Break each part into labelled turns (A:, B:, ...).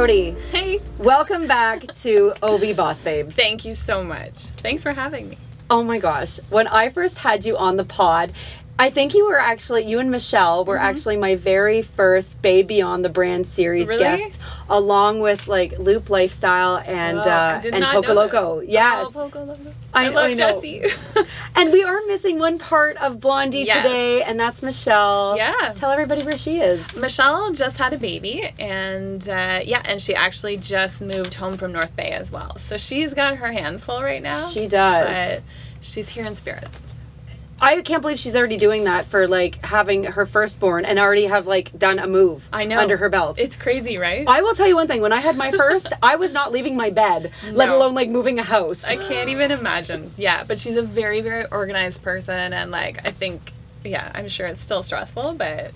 A: Brody,
B: Hey,
A: welcome back to OV Boss Babes.
B: thank you so much. Thanks for having me.
A: Oh my gosh. When I first had you on the pod, I think you were actually, you and Michelle were actually my very first Baby on the Brand series
B: Mm-hmm. Really?
A: guests, along with like Loop Lifestyle and
B: Oh,
A: uh, and Poco Loco. Yes.
B: Oh, Poco Loco.
A: I-
B: I, love
A: I.
B: Jesse.
A: And we are missing one part of Blondie
B: Yes.
A: today, and that's Michelle.
B: Yeah.
A: Tell everybody where she is.
B: Michelle just had a baby, and uh, yeah, and she actually just moved home from North Bay as well. So she's got her hands full right now.
A: She does.
B: But she's here in spirit.
A: I can't believe she's already doing that for like having her firstborn and already have like done a move
B: I know.
A: under her belt.
B: It's crazy, right?
A: I will tell you one thing. When I had my first, I was not leaving my bed, let alone like moving a house.
B: I can't even imagine. Yeah, but she's a very, very organized person, and like I think, yeah, I'm sure it's still stressful, but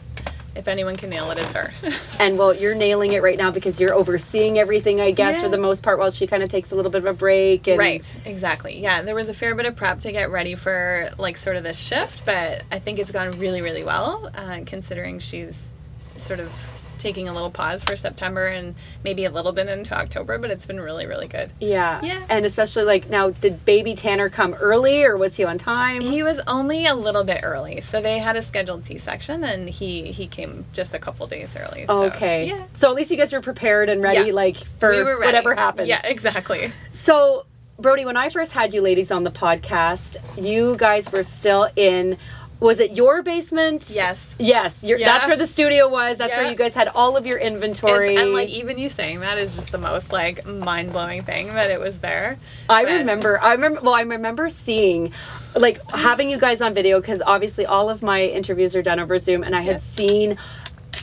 B: if anyone can nail it, it's her.
A: and well, you're nailing it right now because you're overseeing everything, I guess,
B: Yeah.
A: for the most part, while she kind of takes a little bit of a break. And
B: Right, exactly. Yeah, there was a fair bit of prep to get ready for like sort of this shift, but I think it's gone really, really well, uh, considering she's sort of taking a little pause for September and maybe a little bit into October, but it's been really, really good.
A: Yeah.
B: Yeah.
A: And especially like now, did baby Tanner come early or was he on time?
B: He was only a little bit early, so they had a scheduled C-section, and he he came just a couple days early. So,
A: okay.
B: Yeah.
A: So at least you guys were prepared and ready,
B: Yeah.
A: like for
B: We ready.
A: whatever happened.
B: Yeah, exactly.
A: So, Brody, when I first had you ladies on the podcast, you guys were still in. Was it your basement?
B: Yes.
A: Yes. Your,
B: Yeah.
A: That's where the studio was. That's where you guys had all of your inventory.
B: It's, and like even you saying that is just the most like mind blowing thing that it was there.
A: I
B: But-
A: remember. I remember. Well, I remember seeing, like, having you guys on video because obviously all of my interviews are done over Zoom, and I had
B: Yes.
A: seen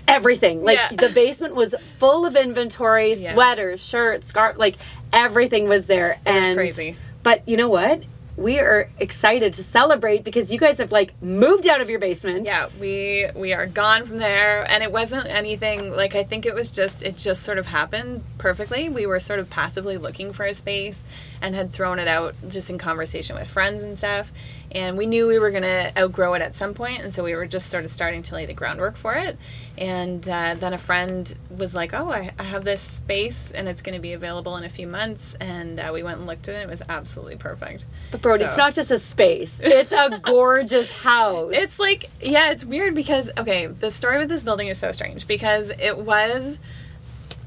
A: everything. Like
B: Yeah.
A: the basement was full of inventory,
B: Yeah.
A: sweaters, shirts, scarf, like everything was there.
B: It was
A: and
B: crazy.
A: But you know what? We are excited to celebrate because you guys have like moved out of your basement.
B: Yeah, we we are gone from there, and it wasn't anything like I think it was just it just sort of happened perfectly. We were sort of passively looking for a space and had thrown it out just in conversation with friends and stuff. And we knew we were gonna outgrow it at some point, and so we were just sort of starting to lay the groundwork for it. And uh, then a friend was like, "Oh, I, I have this space, and it's going to be available in a few months." And uh, we went and looked at it. It was absolutely perfect.
A: But Brody, it's not just a space; it's a gorgeous house.
B: It's like, yeah, it's weird because, okay, the story with this building is so strange because it was,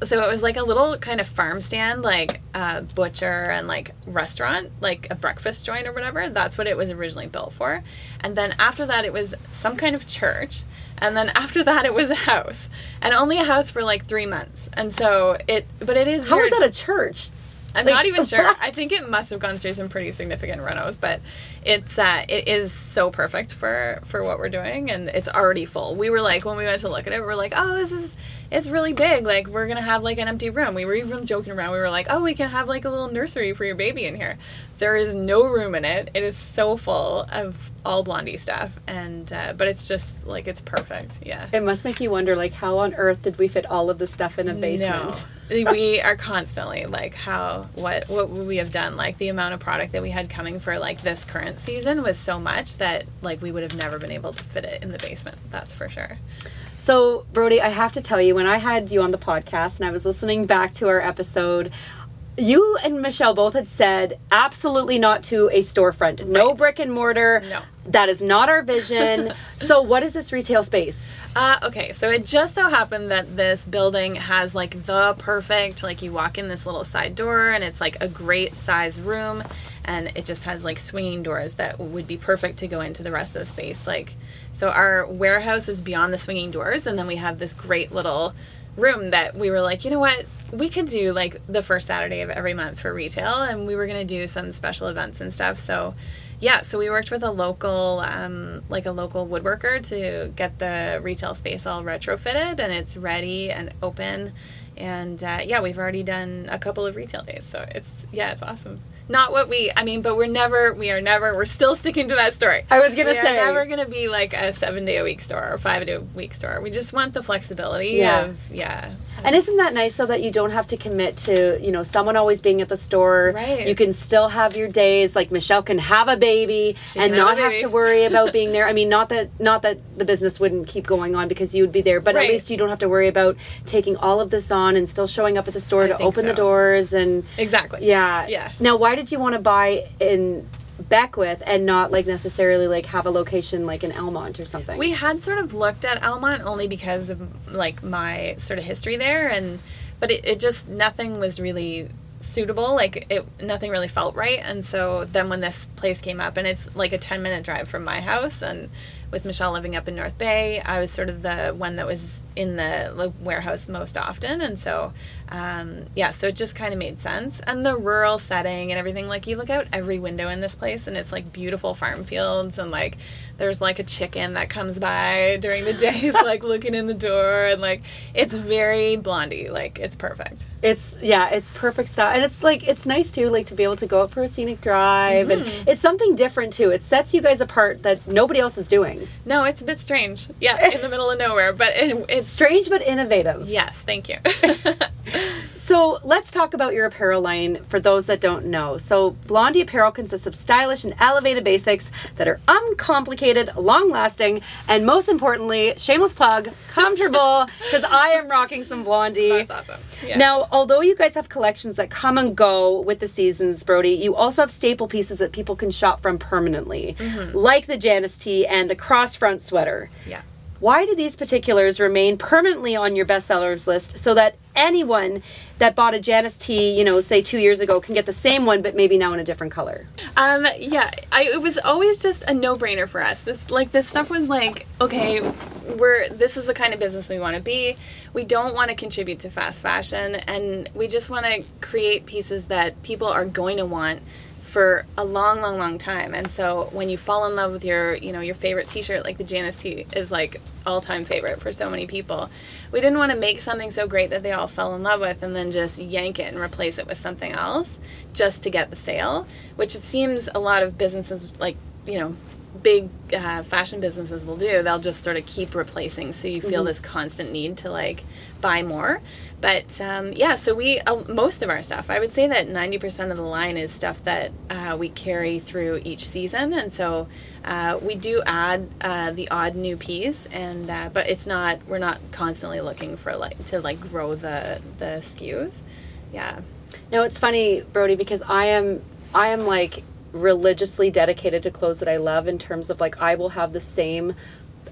B: so it was like a little kind of farm stand, like uh, butcher and like restaurant, like a breakfast joint or whatever. That's what it was originally built for. And then after that, it was some kind of church. And then after that, it was a house. And only a house for like three months. And so it, but it is
A: how
B: weird.
A: is that a church?
B: I'm
A: Like,
B: not even sure.
A: what?
B: I think it must have gone through some pretty significant renos, but it's uh, it is so perfect for for what we're doing, and it's already full. We were like when we went to look at it, we are like, oh, this is it's really big. Like we're gonna have like an empty room. We were even joking around. We were like, oh, we can have like a little nursery for your baby in here. There is no room in it. It is so full of all blondie stuff, and uh, but it's just like it's perfect. Yeah.
A: It must make you wonder, like, how on earth did we fit all of this stuff in a basement?
B: No. we are constantly like how what what would we have done? Like the amount of product that we had coming for like this current season was so much that like we would have never been able to fit it in the basement. That's for sure.
A: So, Brody, I have to tell you, when I had you on the podcast and I was listening back to our episode, you and Michelle both had said absolutely not to a storefront, no brick and mortar.
B: No.
A: That is not our vision. so, what is this retail space?
B: Uh, okay, so it just so happened that this building has like the perfect, like you walk in this little side door and it's like a great size room and it just has like swinging doors that would be perfect to go into the rest of the space. Like, so our warehouse is beyond the swinging doors and then we have this great little room that we were like, you know what, we could do like the first Saturday of every month for retail and we were going to do some special events and stuff. So, yeah, so we worked with a local, um, like a local woodworker to get the retail space all retrofitted and it's ready and open. And uh, yeah, we've already done a couple of retail days, so it's yeah, it's awesome. Not what we. I mean, but we're never. We are never. We're still sticking to that story.
A: I was gonna
B: we
A: say.
B: never gonna be like a seven day a week store or five day a week store. We just want the flexibility
A: Yeah.
B: of yeah.
A: And isn't that nice though that you don't have to commit to, you know, someone always being at the store.
B: Right.
A: You can still have your days. Like Michelle can have a baby
B: She
A: and not
B: a
A: have to worry about being there. I mean, not that not that the business wouldn't keep going on because you would be there, but
B: Right.
A: at least you don't have to worry about taking all of this on and still showing up at the store
B: I
A: to open the doors and
B: Exactly.
A: yeah.
B: Yeah.
A: Now, why did you want to buy in Beckwith and not like necessarily like have a location like in Almonte or something?
B: We had sort of looked at Almonte only because of like my sort of history there, and but it, it just nothing was really suitable. Like it, nothing really felt right. And so then when this place came up, and it's like a ten minute drive from my house, and with Michelle living up in North Bay, I was sort of the one that was in the warehouse most often, and so um, yeah, so it just kind of made sense. And the rural setting and everything, like you look out every window in this place, and it's like beautiful farm fields, and like there's like a chicken that comes by during the days, like looking in the door, and like it's very blondie, like it's perfect.
A: It's yeah, it's perfect style, and it's like it's nice too, like to be able to go out for a scenic drive, and mm-hmm. it's something different too. It sets you guys apart that nobody else is doing.
B: No, it's a bit strange, yeah, in the middle of nowhere, but it, it's
A: Strange but innovative.
B: yes, thank you.
A: So let's talk about your apparel line for those that don't know. So Blondie apparel consists of stylish and elevated basics that are uncomplicated, long-lasting, and most importantly, shameless plug, comfortable. Because I am rocking some Blondie.
B: That's awesome. Yeah.
A: Now, although you guys have collections that come and go with the seasons, Brody, you also have staple pieces that people can shop from permanently, mm-hmm. like the Janice tee and the cross front sweater.
B: yeah.
A: Why do these particulars remain permanently on your bestsellers list so that anyone that bought a Janice tee, you know, say two years ago, can get the same one but maybe now in a different color?
B: Um, yeah, I, it was always just a no-brainer for us. This like this stuff was like, okay, we're this is the kind of business we want to be. We don't want to contribute to fast fashion, and we just want to create pieces that people are going to want for a long, long, long time. And so when you fall in love with your, you know, your favorite T-shirt, like the Janice tee, is like all-time favorite for so many people. We didn't want to make something so great that they all fell in love with, and then just yank it and replace it with something else, just to get the sale. Which it seems a lot of businesses, like you know, big uh, fashion businesses will do. They'll just sort of keep replacing, so you feel this constant need to like buy more. But um, yeah, so we uh, most of our stuff, I would say that ninety percent of the line is stuff that uh, we carry through each season, and so uh, we do add uh, the odd new piece, and uh, but it's not we're not constantly looking for like to like grow the the SKUs. Yeah.
A: no it's funny, Brody, because I am I am like religiously dedicated to clothes that I love in terms of like I will have the same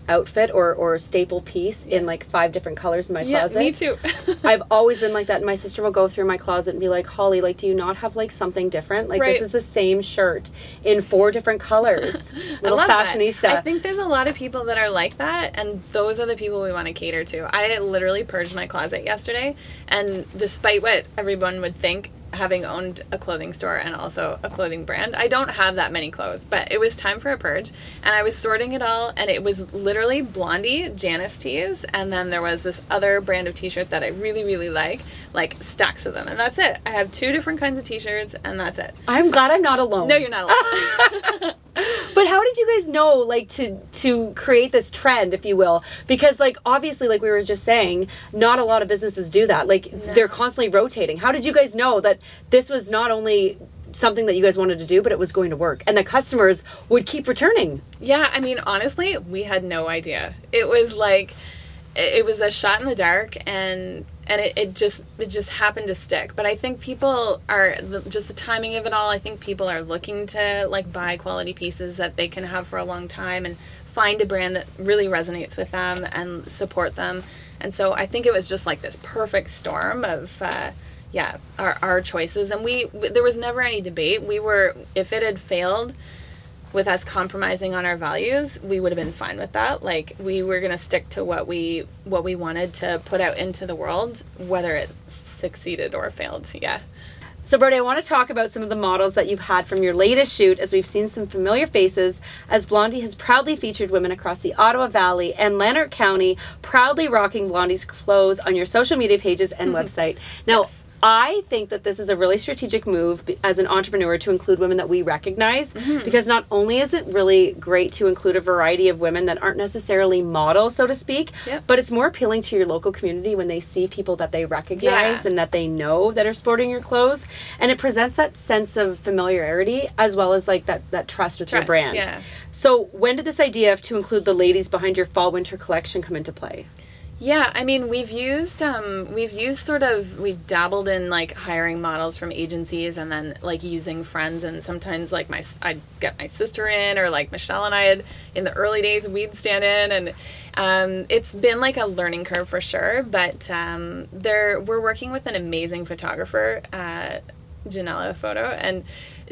A: outfit or or staple piece in like five different colors in my
B: Yeah,
A: closet.
B: me too.
A: I've always been like that. And my sister will go through my closet and be like, Holly, like, do you not have like something different? Like,
B: Right.
A: this is the same shirt in four different colors. Little
B: I love that.
A: fashionista.
B: I think there's a lot of people that are like that, and those are the people we want to cater to. I literally purged my closet yesterday, and despite what everyone would think, having owned a clothing store and also a clothing brand, I don't have that many clothes. But it was time for a purge, and I was sorting it all, and it was literally Blondie Janice tees, and then there was this other brand of T-shirt that I really, really like, like stacks of them, and that's it. I have two different kinds of T-shirts, and that's it.
A: I'm glad I'm not alone.
B: No, you're not alone.
A: But how did you guys know like to to create this trend, if you will? Because like obviously, like we were just saying, not a lot of businesses do that. Like they're constantly rotating. How did you guys know that this was not only something that you guys wanted to do, but it was going to work, and the customers would keep returning?
B: Yeah, I mean, honestly, we had no idea. It was like it was a shot in the dark, and and it, it just it just happened to stick. But I think people are just the timing of it all. I think people are looking to like buy quality pieces that they can have for a long time and find a brand that really resonates with them and support them. And so I think it was just like this perfect storm of. Uh, yeah, our, our choices, and we w- there was never any debate. We were if it had failed, with us compromising on our values, we would have been fine with that. Like we were gonna stick to what we what we wanted to put out into the world, whether it succeeded or failed. Yeah.
A: So, Brody, I want to talk about some of the models that you've had from your latest shoot, as we've seen some familiar faces, as Blondie has proudly featured women across the Ottawa Valley and Lanark County, proudly rocking Blondie's clothes on your social media pages and mm-hmm. website. Now,
B: Yes.
A: I think that this is a really strategic move as an entrepreneur to include women that we recognize
B: Mm-hmm.
A: because not only is it really great to include a variety of women that aren't necessarily models, so to speak,
B: Yep.
A: but it's more appealing to your local community when they see people that they recognize
B: Yeah.
A: and that they know that are sporting your clothes. And it presents that sense of familiarity as well as like that, that trust with your brand.
B: yeah.
A: So when did this idea of to include the ladies behind your fall winter collection come into play?
B: Yeah, I mean, we've used um, we've used sort of we've dabbled in like hiring models from agencies and then like using friends and sometimes like my I'd get my sister in or like Michelle and I had in the early days we'd stand in and um, it's been like a learning curve for sure. But um, there we're working with an amazing photographer, uh, Janella Photo, and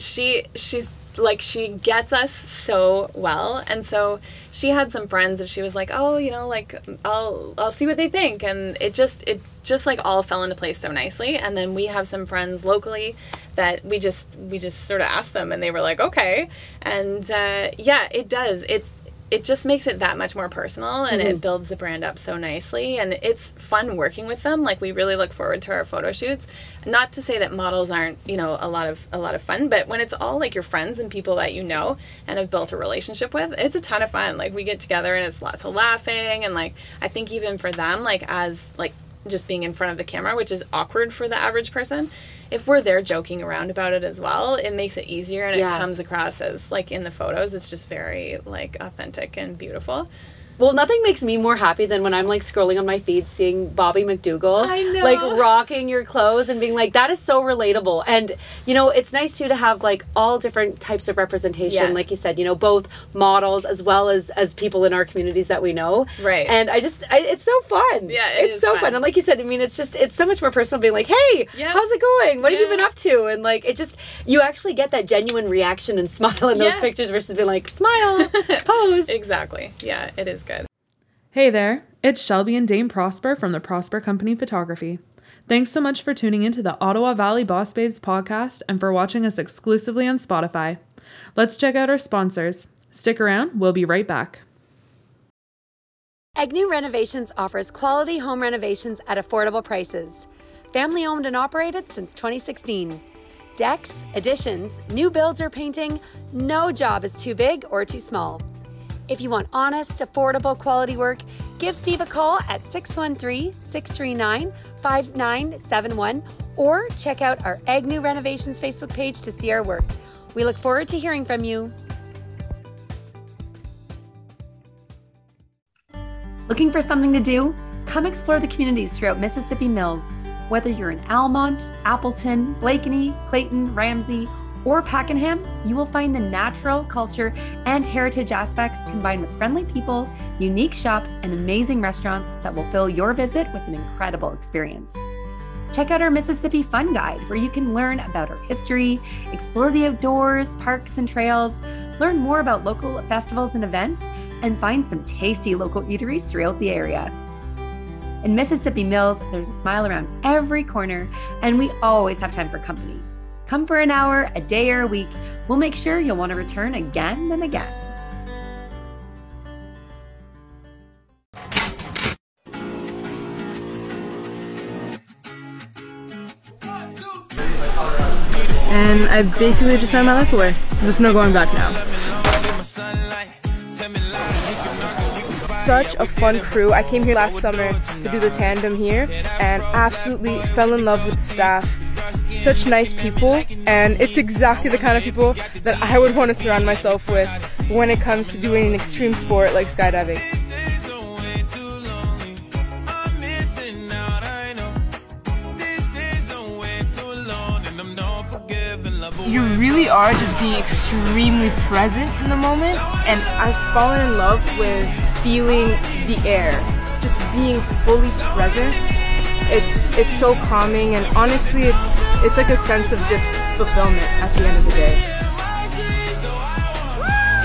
B: she she's like she gets us so well. And so she had some friends and she was like oh you know like i'll i'll see what they think. And it just it just like all fell into place so nicely. And then we have some friends locally that we just we just sort of asked them and they were like okay. And uh, yeah it does. It it just makes it that much more personal and it mm-hmm. builds the brand up so nicely and it's fun working with them. Like we really look forward to our photo shoots. Not to say that models aren't you know a lot of a lot of fun but when it's all like your friends and people that you know and have built a relationship with it's a ton of fun. Like we get together and it's lots of laughing and like i think even for them like as like just being in front of the camera which is awkward for the average person if we're there joking around about it as well it makes it easier and
A: Yeah.
B: it comes across as like in the photos it's just very like authentic and beautiful
A: Well, nothing makes me more happy than when I'm like scrolling on my feed seeing Bobby
B: McDougal
A: like rocking your clothes and being like, that is so relatable. And you know, it's nice too to have like all different types of representation,
B: Yeah.
A: like you said, you know, both models as well as as people in our communities that we know.
B: Right.
A: And I just, I, it's so fun.
B: Yeah, it
A: it's so
B: fun.
A: fun. And like you said, I mean, it's just, it's so much more personal being like, hey,
B: Yeah.
A: how's it going? What have you been up to? And like, it just, you actually get that genuine reaction and smile in those
B: Yeah.
A: pictures versus being like, smile, pose.
B: exactly yeah it is
C: Hey there, it's Shelby and Dame Prosper from the Prosper Company Photography. Thanks so much for tuning into the Ottawa Valley Boss Babes podcast and for watching us exclusively on Spotify. Let's check out our sponsors. Stick around, we'll be right back.
A: Agnew Renovations offers quality home renovations at affordable prices. Family owned and operated since 2016. Decks, additions, new builds, or painting, no job is too big or too small. If you want honest, affordable quality work, give Steve a call at 613 639 5971 or check out our Agnew Renovations Facebook page to see our work. We look forward to hearing from you. Looking for something to do? Come explore the communities throughout Mississippi Mills. Whether you're in Almonte, Appleton, Blakeney, Clayton, Ramsay, or Pakenham, you will find the natural, culture, and heritage aspects combined with friendly people, unique shops, and amazing restaurants that will fill your visit with an incredible experience. Check out our Mississippi Fun Guide, where you can learn about our history, explore the outdoors, parks and trails, learn more about local festivals and events, and find some tasty local eateries throughout the area. In Mississippi Mills, there's a smile around every corner, and we always have time for company. Come for an hour, a day, or a week. We'll make sure you'll want to return again and again.
D: Um, and I basically just signed my life away. There's no going back now. Such a fun crew. I came here last summer to do the tandem here and absolutely fell in love with the staff. Such nice people, and it's exactly the kind of people that I would want to surround myself with when it comes to doing an extreme sport like skydiving. you really are just being extremely present in the moment and I've fallen in love with feeling the air just being fully present it's it's so calming and honestly it's it's like a sense of just fulfillment at the end of the day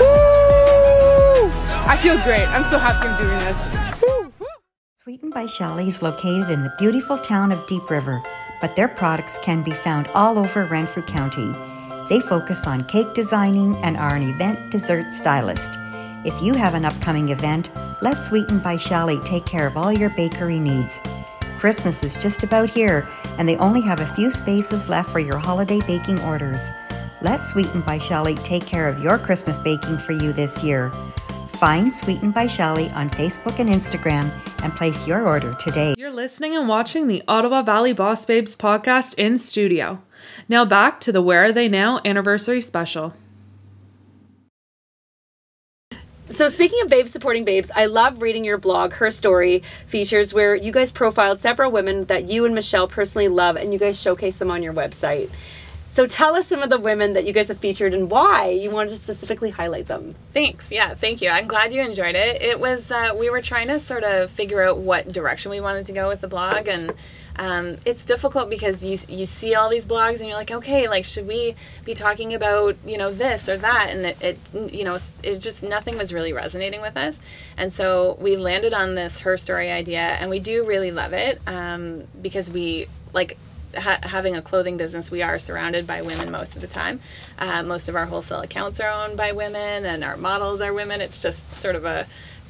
D: Woo! I feel great I'm so happy I'm doing this
E: Sweetened by Shelley is located in the beautiful town of Deep River, but their products can be found all over Renfrew County. They focus on cake designing and are an event dessert stylist. If you have an upcoming event, let Sweetened by Shelley take care of all your bakery needs. Christmas is just about here, and they only have a few spaces left for your holiday baking orders. Let Sweetened by Shelley take care of your Christmas baking for you this year. Find Sweetened by Shelley on Facebook and Instagram and place your order today.
C: You're listening and watching the Ottawa Valley Boss Babes podcast in studio. Now back to the Where Are They Now anniversary special.
A: So speaking of babes supporting babes, I love reading your blog, Her Story features where you guys profiled several women that you and Michelle personally love and you guys showcase them on your website. So tell us some of the women that you guys have featured and why you wanted to specifically highlight them.
B: Thanks. Yeah, thank you. I'm glad you enjoyed it. It was uh, we were trying to sort of figure out what direction we wanted to go with the blog, and um, it's difficult because you you see all these blogs and you're like, okay, like should we be talking about you know this or that, and it, it you know it just nothing was really resonating with us, and so we landed on this her story idea, and we do really love it um, because we like ha- having a clothing business, we are surrounded by women most of the time. Uh, most of our wholesale accounts are owned by women, and our models are women. It's just sort of a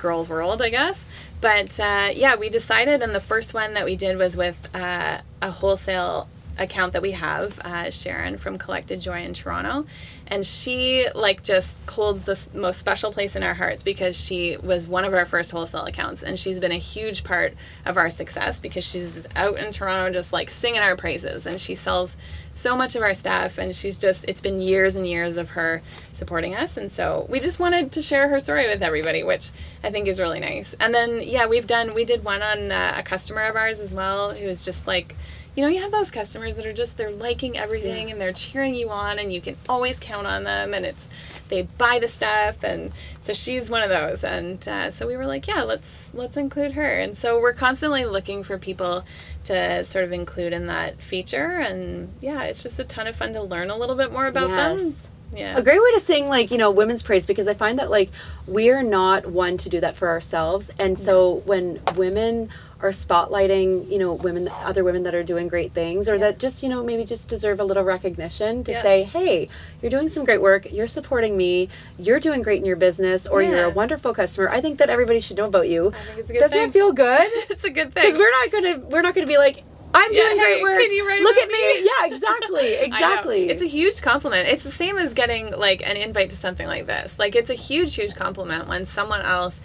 B: girls' world, I guess. But uh, yeah, we decided, and the first one that we did was with uh, a wholesale account that we have, uh, Sharon from Collected Joy in Toronto, and she like just holds the most special place in our hearts because she was one of our first wholesale accounts, and she's been a huge part of our success because she's out in Toronto just like singing our praises, and she sells so much of our staff, and she's just it's been years and years of her supporting us, and so we just wanted to share her story with everybody, which I think is really nice. And then yeah, we've done we did one on uh, a customer of ours as well who is just like you know, you have those customers that are just they're liking everything yeah. and they're cheering you on and you can always count on them and it's they buy the stuff and so she's one of those and uh, so we were like yeah let's let's include her and so we're constantly looking for people to sort of include in that feature and yeah it's just a ton of fun to learn a little bit more about yes. them yeah.
A: A great way to sing like, you know, women's praise because I find that like we're not one to do that for ourselves. And so when women are spotlighting you know women other women that are doing great things or yeah. that just you know maybe just deserve a little recognition to yeah. say hey you're doing some great work you're supporting me you're doing great in your business or yeah. you're a wonderful customer i think that everybody should know about you doesn't
B: thing.
A: it feel good
B: it's a good thing
A: because we're not gonna we're not gonna be like I'm yeah, doing great work. Look at me. me. Yeah, exactly. Exactly.
B: it's a huge compliment. It's the same as getting like an invite to something like this. Like it's a huge, huge compliment when someone else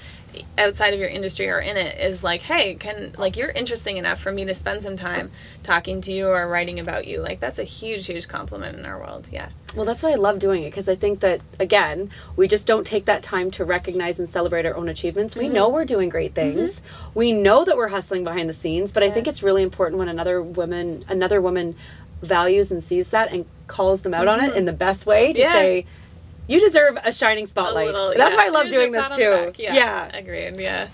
B: outside of your industry or in it is like hey can like you're interesting enough for me to spend some time talking to you or writing about you like that's a huge huge compliment in our world yeah
A: well that's why i love doing it because i think that again we just don't take that time to recognize and celebrate our own achievements we mm-hmm. know we're doing great things mm-hmm. we know that we're hustling behind the scenes but yeah. i think it's really important when another woman another woman values and sees that and calls them out mm-hmm. on it mm-hmm. in the best way to yeah. say you deserve a shining spotlight. A little, That's yeah. why I love doing this too.
B: Yeah, yeah, agreed. Yeah.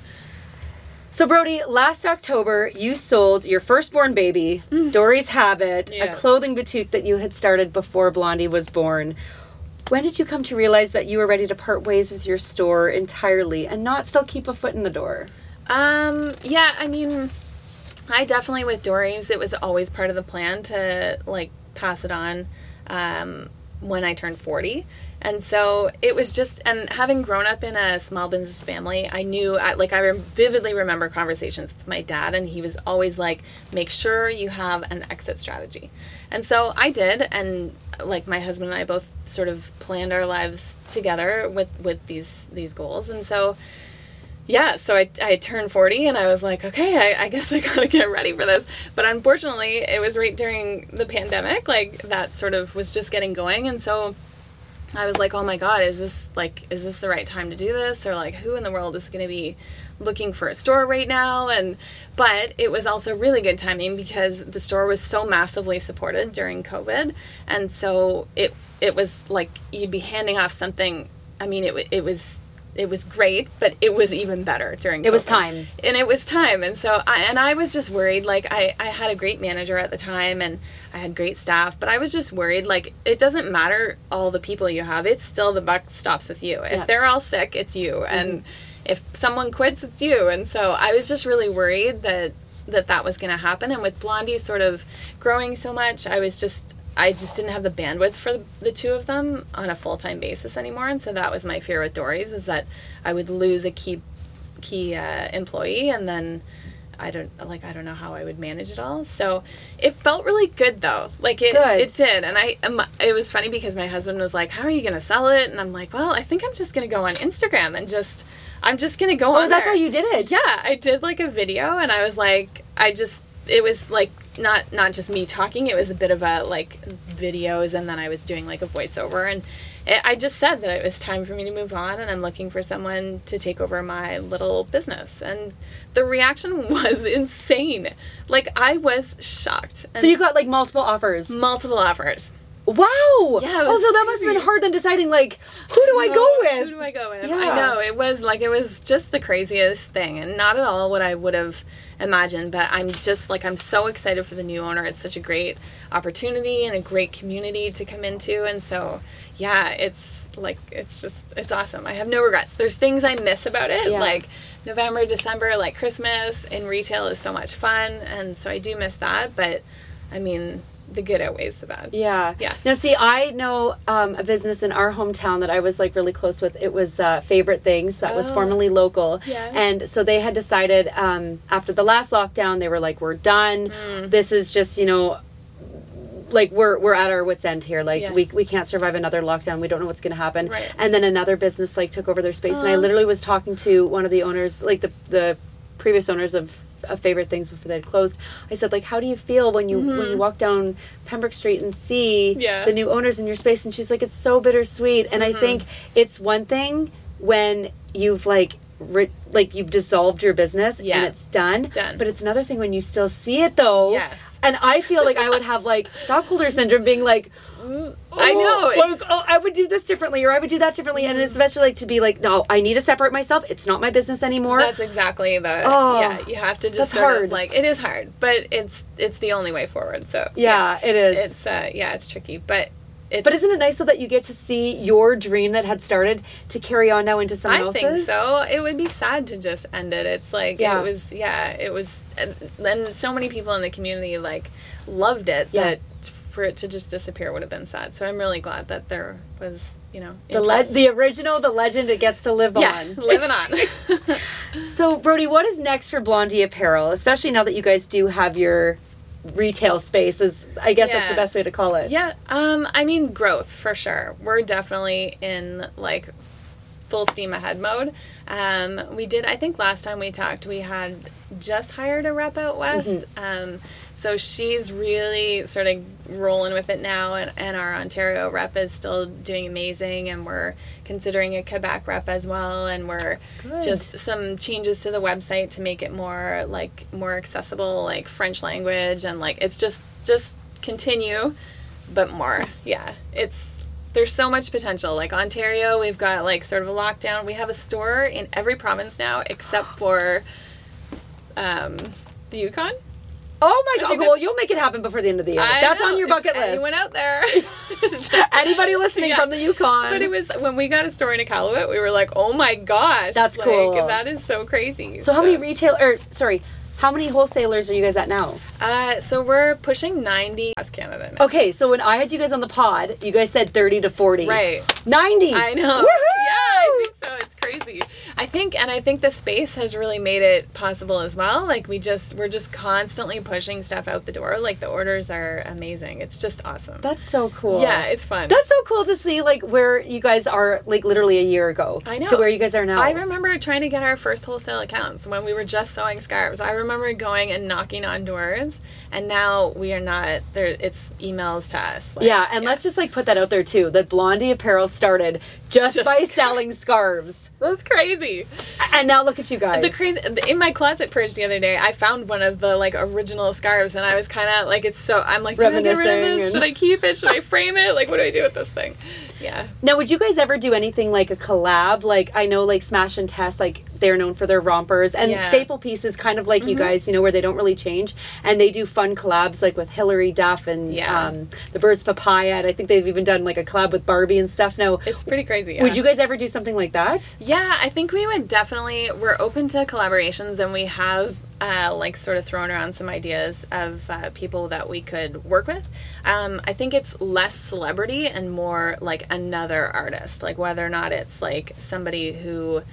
A: So Brody, last October you sold your firstborn baby, mm. Dory's Habit, yeah. a clothing boutique that you had started before Blondie was born. When did you come to realize that you were ready to part ways with your store entirely and not still keep a foot in the door?
B: Um, yeah, I mean, I definitely with Dory's, it was always part of the plan to like pass it on um, when I turned 40. And so it was just, and having grown up in a small business family, I knew, I, like, I vividly remember conversations with my dad, and he was always like, make sure you have an exit strategy. And so I did, and like, my husband and I both sort of planned our lives together with, with these, these goals. And so, yeah, so I, I turned 40 and I was like, okay, I, I, guess I gotta get ready for this. But unfortunately, it was right during the pandemic, like that sort of was just getting going. And so I was like, oh my God, is this like, is this the right time to do this? Or like, who in the world is going to be looking for a store right now? And, but it was also really good timing because the store was so massively supported during COVID. And so it, it was like you'd be handing off something. I mean, it, it was it was great, but it was even better during.
A: It was time,
B: and it was time, and so I, and I was just worried. Like I I had a great manager at the time, and I had great staff, but I was just worried. Like it doesn't matter all the people you have; it's still the buck stops with you. If yeah. they're all sick, it's you, mm-hmm. and if someone quits, it's you. And so I was just really worried that that that was going to happen. And with Blondie sort of growing so much, I was just I just didn't have the bandwidth for the two of them on a full time basis anymore, and so that was my fear with Dory's was that I would lose a key key uh, employee, and then I don't like I don't know how I would manage it all. So it felt really good though. Like it
A: Good.
B: it did. And I um, it was funny because my husband was like, "How are you going to sell it?" And I'm like, "Well, I think I'm just going to go on Instagram and just I'm just going to go on
A: Oh, that's
B: there."
A: how you did it.
B: Yeah, I did like a video and I was like I just it was like not not just me talking, it was a bit of a like videos and then I was doing like a voiceover and it, I just said that it was time for me to move on and I'm looking for someone to take over my little business and the reaction was insane. Like I was shocked.
A: So you got like multiple offers.
B: multiple offers.
A: Wow.
B: Yeah,
A: Oh, that must have been hard then deciding like who do I go with?
B: Who do I go with?
A: Yeah.
B: I know it was like it was just the craziest thing, and not at all what I would have imagined. But I'm just like I'm so excited for the new owner. It's such a great opportunity and a great community to come into, and so yeah, it's like it's just it's awesome. I have no regrets. There's things I miss about it,
A: Yeah.
B: like November, December, like Christmas in retail is so much fun, and so I do miss that. But I mean, the good outweighs the bad.
A: Yeah.
B: Yeah.
A: Now, see, I know um, a business in our hometown that I was like really close with. It was uh, Favorite Things that was
B: Oh.
A: formerly local.
B: Yeah.
A: And so they had decided um, after the last lockdown, they were like, we're done.
B: Mm.
A: This is just, you know, like we're we're at our wits end here like
B: Yeah.
A: we, we can't survive another lockdown we don't know what's going to happen
B: Right.
A: and then another business like took over their space and i literally was talking to one of the owners like the the previous owners of of favorite things before they had closed i said like how do you feel when you when you walk down pembroke street and see
B: Mm-hmm. Yeah.
A: the new owners in your space and she's like it's so bittersweet and
B: Mm-hmm.
A: i think it's one thing when you've like ri- like you've dissolved your business
B: Yeah.
A: and it's done
B: Done.
A: but it's another thing when you still see it though
B: Yes.
A: and I feel like I would have like stockholder syndrome being like,
B: I know,
A: oh, oh, I would do this differently or I would do that differently. And especially like to be like, no, I need to separate myself. It's not my business anymore.
B: That's exactly the
A: Oh,
B: yeah. You have to just sort
A: hard.
B: of like it is hard, but it's it's the only way forward. So
A: yeah, it is.
B: it's uh, yeah, it's tricky, but it's,
A: but isn't it nice though that you get to see your dream that had started to carry on now into someone
B: I
A: else's?
B: think so. It would be sad to just end it. It's like
A: Yeah.
B: it was yeah, it was, and and so many people in the community like loved it
A: Yeah.
B: that for it to just disappear would have been sad. So I'm really glad that there was you know
A: The le- the original, the legend, it gets to live
B: yeah
A: on.
B: living on.
A: So, Brody, what is next for Blondie Apparel? Especially now that you guys do have your retail space. Is I guess that's the best way to call it.
B: Yeah, um, I mean growth for sure. We're definitely in like full steam ahead mode. Um, we did, I think last time we talked, we had just hired a rep out west. Um, so she's really sort of rolling with it now, and, and our Ontario rep is still doing amazing, and we're considering a Quebec rep as well, and we're
A: Good.
B: just some changes to the website to make it more like more accessible, like French language, and like it's just just continue, but more. Yeah, it's there's so much potential. Like Ontario, we've got like sort of a lockdown. We have a store in every province now except for um, the Yukon.
A: Oh my god! well, you'll make it happen before the end of the year.
B: I
A: That's
B: know,
A: on your
B: if
A: bucket list.
B: Anyone out there?
A: Anybody listening
B: Yeah.
A: from the Yukon?
B: But it was when we got a store in Iqaluit, we were like, "Oh my gosh,
A: That's
B: like,
A: cool.
B: That is so crazy."
A: so how many retail or sorry, how many wholesalers are you guys at now?
B: Uh, so we're pushing ninety across Canada. Now.
A: Okay, so when I had you guys on the pod, you guys said thirty to forty.
B: Right.
A: Ninety.
B: I know.
A: Woohoo!
B: Yeah, I think so. It's crazy. I think, and I think the space has really made it possible as well. Like we just, we're just constantly pushing stuff out the door. Like the orders are amazing. It's just awesome.
A: That's so cool.
B: yeah, it's fun.
A: That's so cool to see like where you guys are like literally a year ago.
B: I know.
A: To where you guys are now.
B: I remember trying to get our first wholesale accounts when we were just sewing scarves. I remember going and knocking on doors, and now we are not there. It's emails to us. Like,
A: yeah, and let's just like put that out there too. That Blondie Apparel started just,
B: Just
A: by
B: scarves.
A: selling scarves,
B: that's crazy.
A: and now look at you guys.
B: The crazy in my closet purge the other day, I found one of the like original scarves, and I was kind of like, it's so. I'm like, should I get rid of
A: Reminiscing
B: this? Should I keep it? Should I frame it? Like, what do I do with this thing? Yeah.
A: Now, would you guys ever do anything like a collab? Like I know, like Smash and Tess, like they're known for their rompers, and
B: Yeah. Mm-hmm.
A: Staple Pieces, kind of like you guys, you know, where they don't really change, and they do fun collabs like with Hilary Duff and
B: Yeah.
A: um, the Birds Papaya. And I think they've even done like a collab with Barbie and stuff. Now,
B: It's pretty crazy. Yeah.
A: would you guys ever do something like that?
B: Yeah, I think we would definitely. We're open to collaborations, and we have uh, like sort of thrown around some ideas of uh, people that we could work with. Um, I think it's less celebrity and more like another artist, like whether or not it's like somebody who.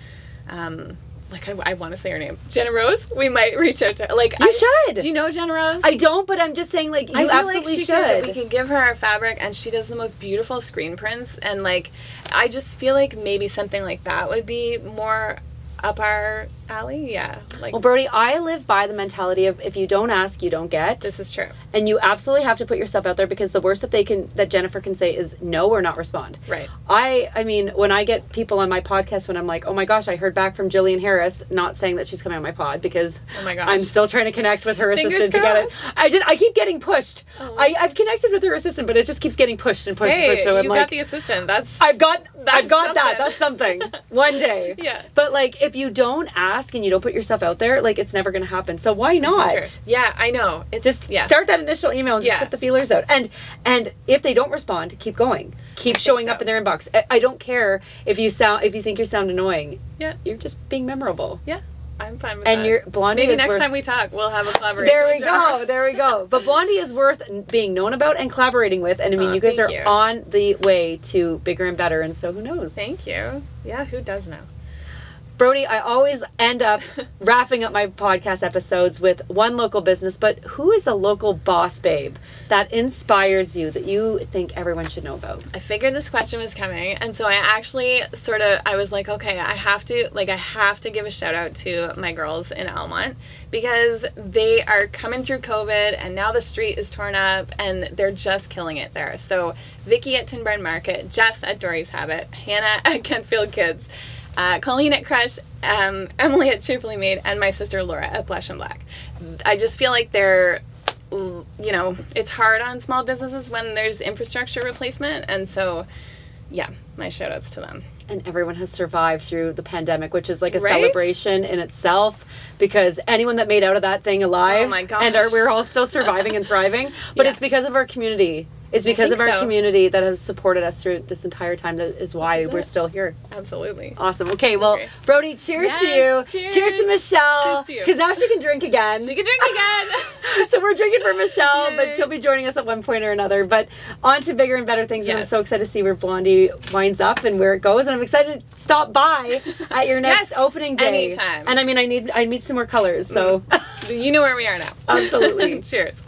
B: Um, like I, I want to say her name, Jenna Rose. We might reach out to her. Like
A: You
B: I,
A: should.
B: Do you know Jenna Rose?
A: I don't, but I'm just saying, like, you
B: I feel
A: absolutely
B: like she
A: should.
B: Could, we could give her our fabric, and she does the most beautiful screen prints. And like, I just feel like maybe something like that would be more up our alley. Yeah, like
A: well, Brody, I live by the mentality of if you don't ask, you don't get.
B: this is true.
A: and you absolutely have to put yourself out there because the worst that they can that Jennifer can say is no or not respond.
B: Right.
A: I I mean when I get people on my podcast when I'm like, "Oh my gosh, I heard back from Jillian Harris," not saying that she's coming on my pod because
B: Oh my gosh.
A: I'm still trying to connect with her
B: Fingers
A: assistant to get it. I just I keep getting pushed.
B: Oh.
A: I I've connected with her assistant, but it just keeps getting pushed and pushed and
B: Hey,
A: pushed. So I'm
B: got
A: like
B: the assistant. That's
A: I've got I've
B: That's
A: got that. That's something. One day.
B: Yeah.
A: But like if you don't ask and you don't put yourself out there, like it's never gonna happen. So why not?
B: This is true. Yeah, I know. It's
A: just
B: yeah.
A: start that initial email and just
B: Yeah.
A: put the feelers out and and if they don't respond keep going keep showing up in their inbox I, I don't care if you sound if you think you sound annoying
B: Yeah,
A: you're just being memorable
B: yeah. I'm fine with
A: and
B: that.
A: you're blondie
B: Maybe next
A: worth,
B: time we talk, we'll have a collaboration.
A: there we go there we go but blondie is worth being known about and collaborating with and i mean
B: Aw,
A: you guys are
B: you.
A: on the way to bigger and better and so who knows
B: Thank you. Yeah, who does know?
A: Brody, I always end up wrapping up my podcast episodes with one local business, but who is a local boss babe that inspires you that you think everyone should know about?
B: I figured this question was coming, and so I actually sort of I was like, okay, I have to like I have to give a shout out to my girls in Almonte because they are coming through COVID, and now the street is torn up, and they're just killing it there. So Vicky at Tin Barn Market, Jess at Dory's Habit, Hannah at Kentfield Kids. Uh, Colleen at Crush, um, Emily at Cheerfully Made, and my sister Laura at Blush and Black. I just feel like they're you know, it's hard on small businesses when there's infrastructure replacement. And so, yeah, my shout outs to them.
A: and everyone has survived through the pandemic, which is like a
B: Right?
A: celebration in itself. Because anyone that made out of that thing alive,
B: Oh my
A: and are, we're all still surviving and thriving. But
B: Yeah.
A: it's because of our community. It's because of our
B: so.
A: community that has supported us through this entire time. That is why
B: is
A: we're
B: it.
A: still here.
B: Absolutely.
A: Awesome. Okay, well,
B: Okay.
A: Brody, cheers to you.
B: cheers.
A: to Michelle.
B: Cheers to you.
A: Because now she can drink again.
B: She can drink again.
A: so we're drinking for Michelle, but she'll be joining us at one point or another. But on to bigger and better things. And I'm so excited to see where Blondie winds up and where it goes. And I'm excited to stop by at your next
B: Yes,
A: opening day.
B: anytime.
A: And I mean, I need I need some more colors. So mm.
B: you know where we are now.
A: Absolutely.
B: Cheers.